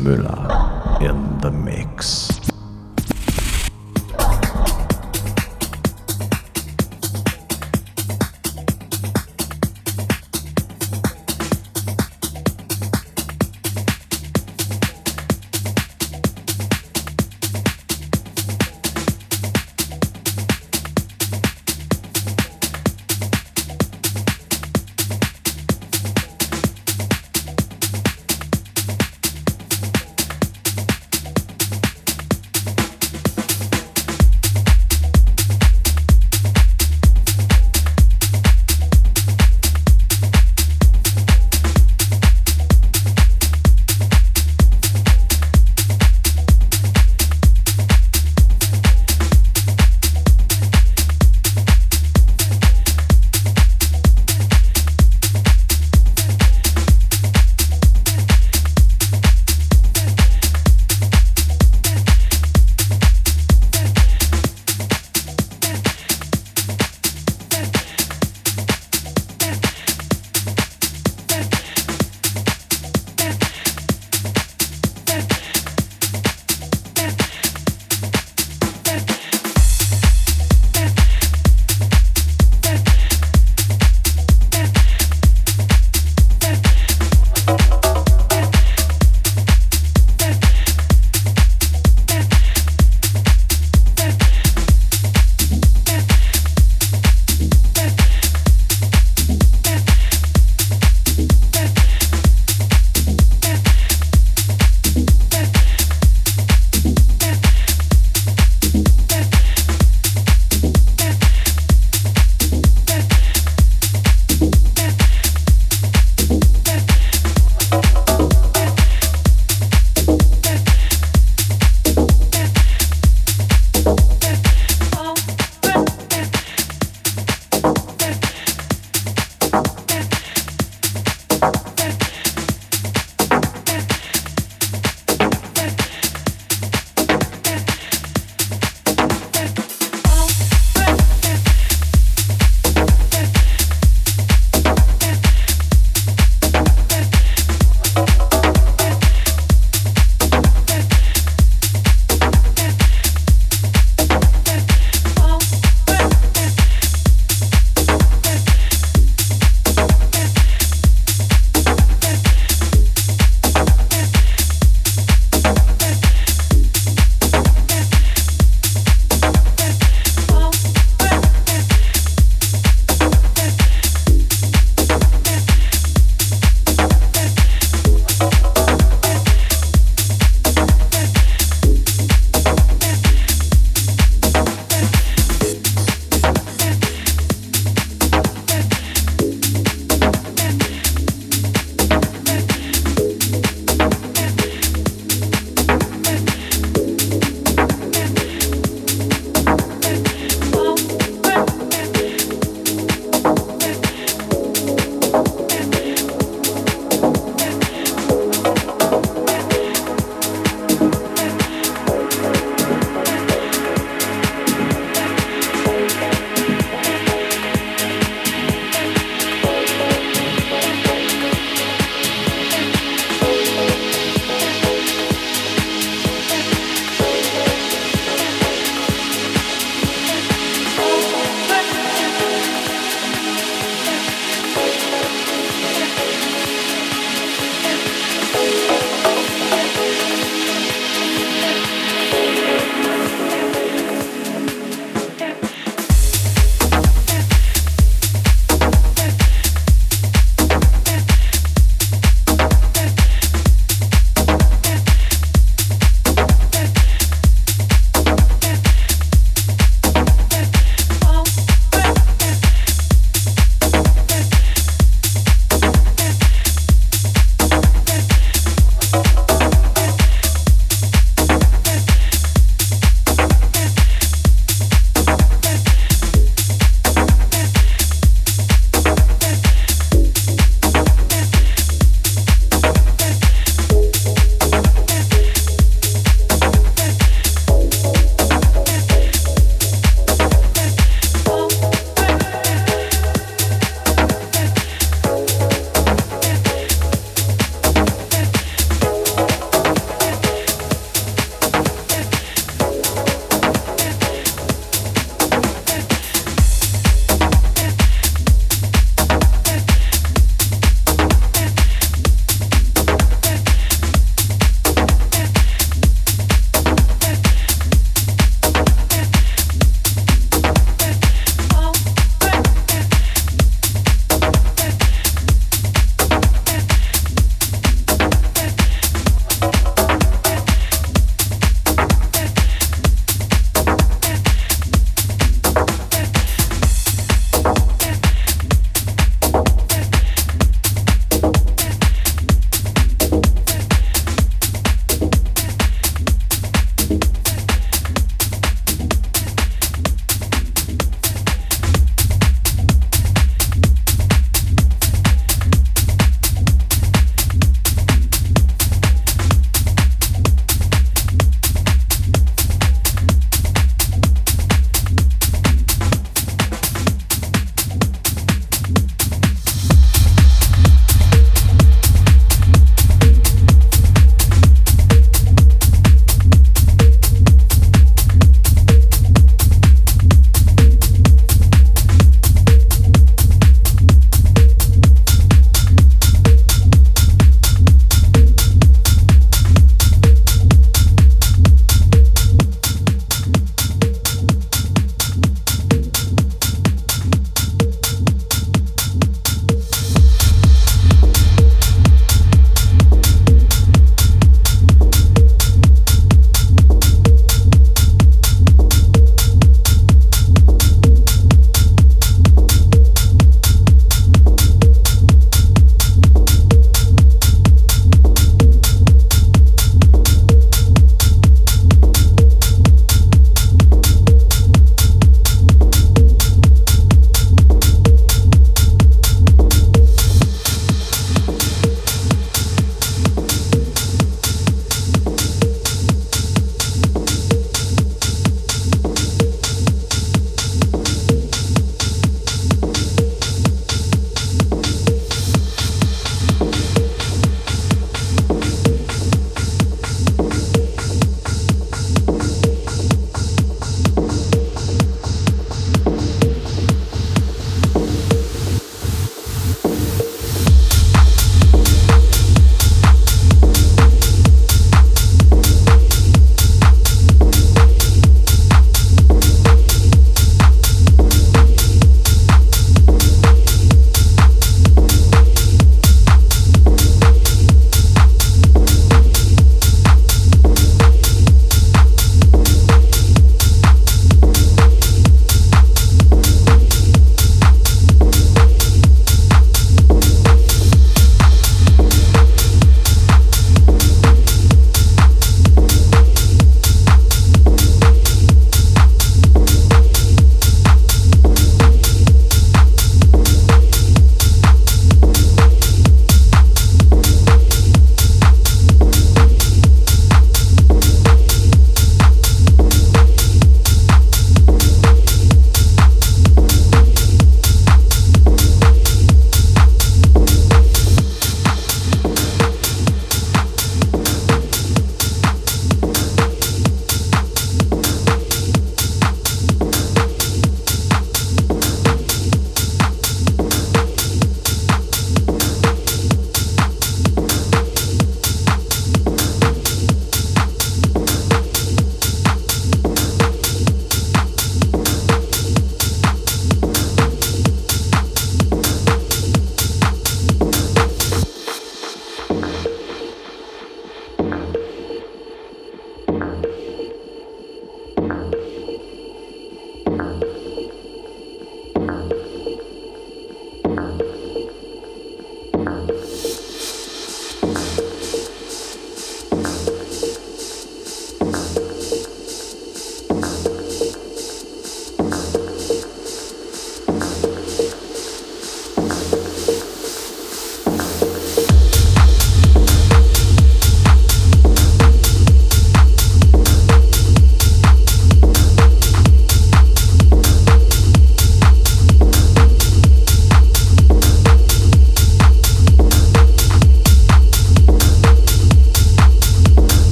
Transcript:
Müller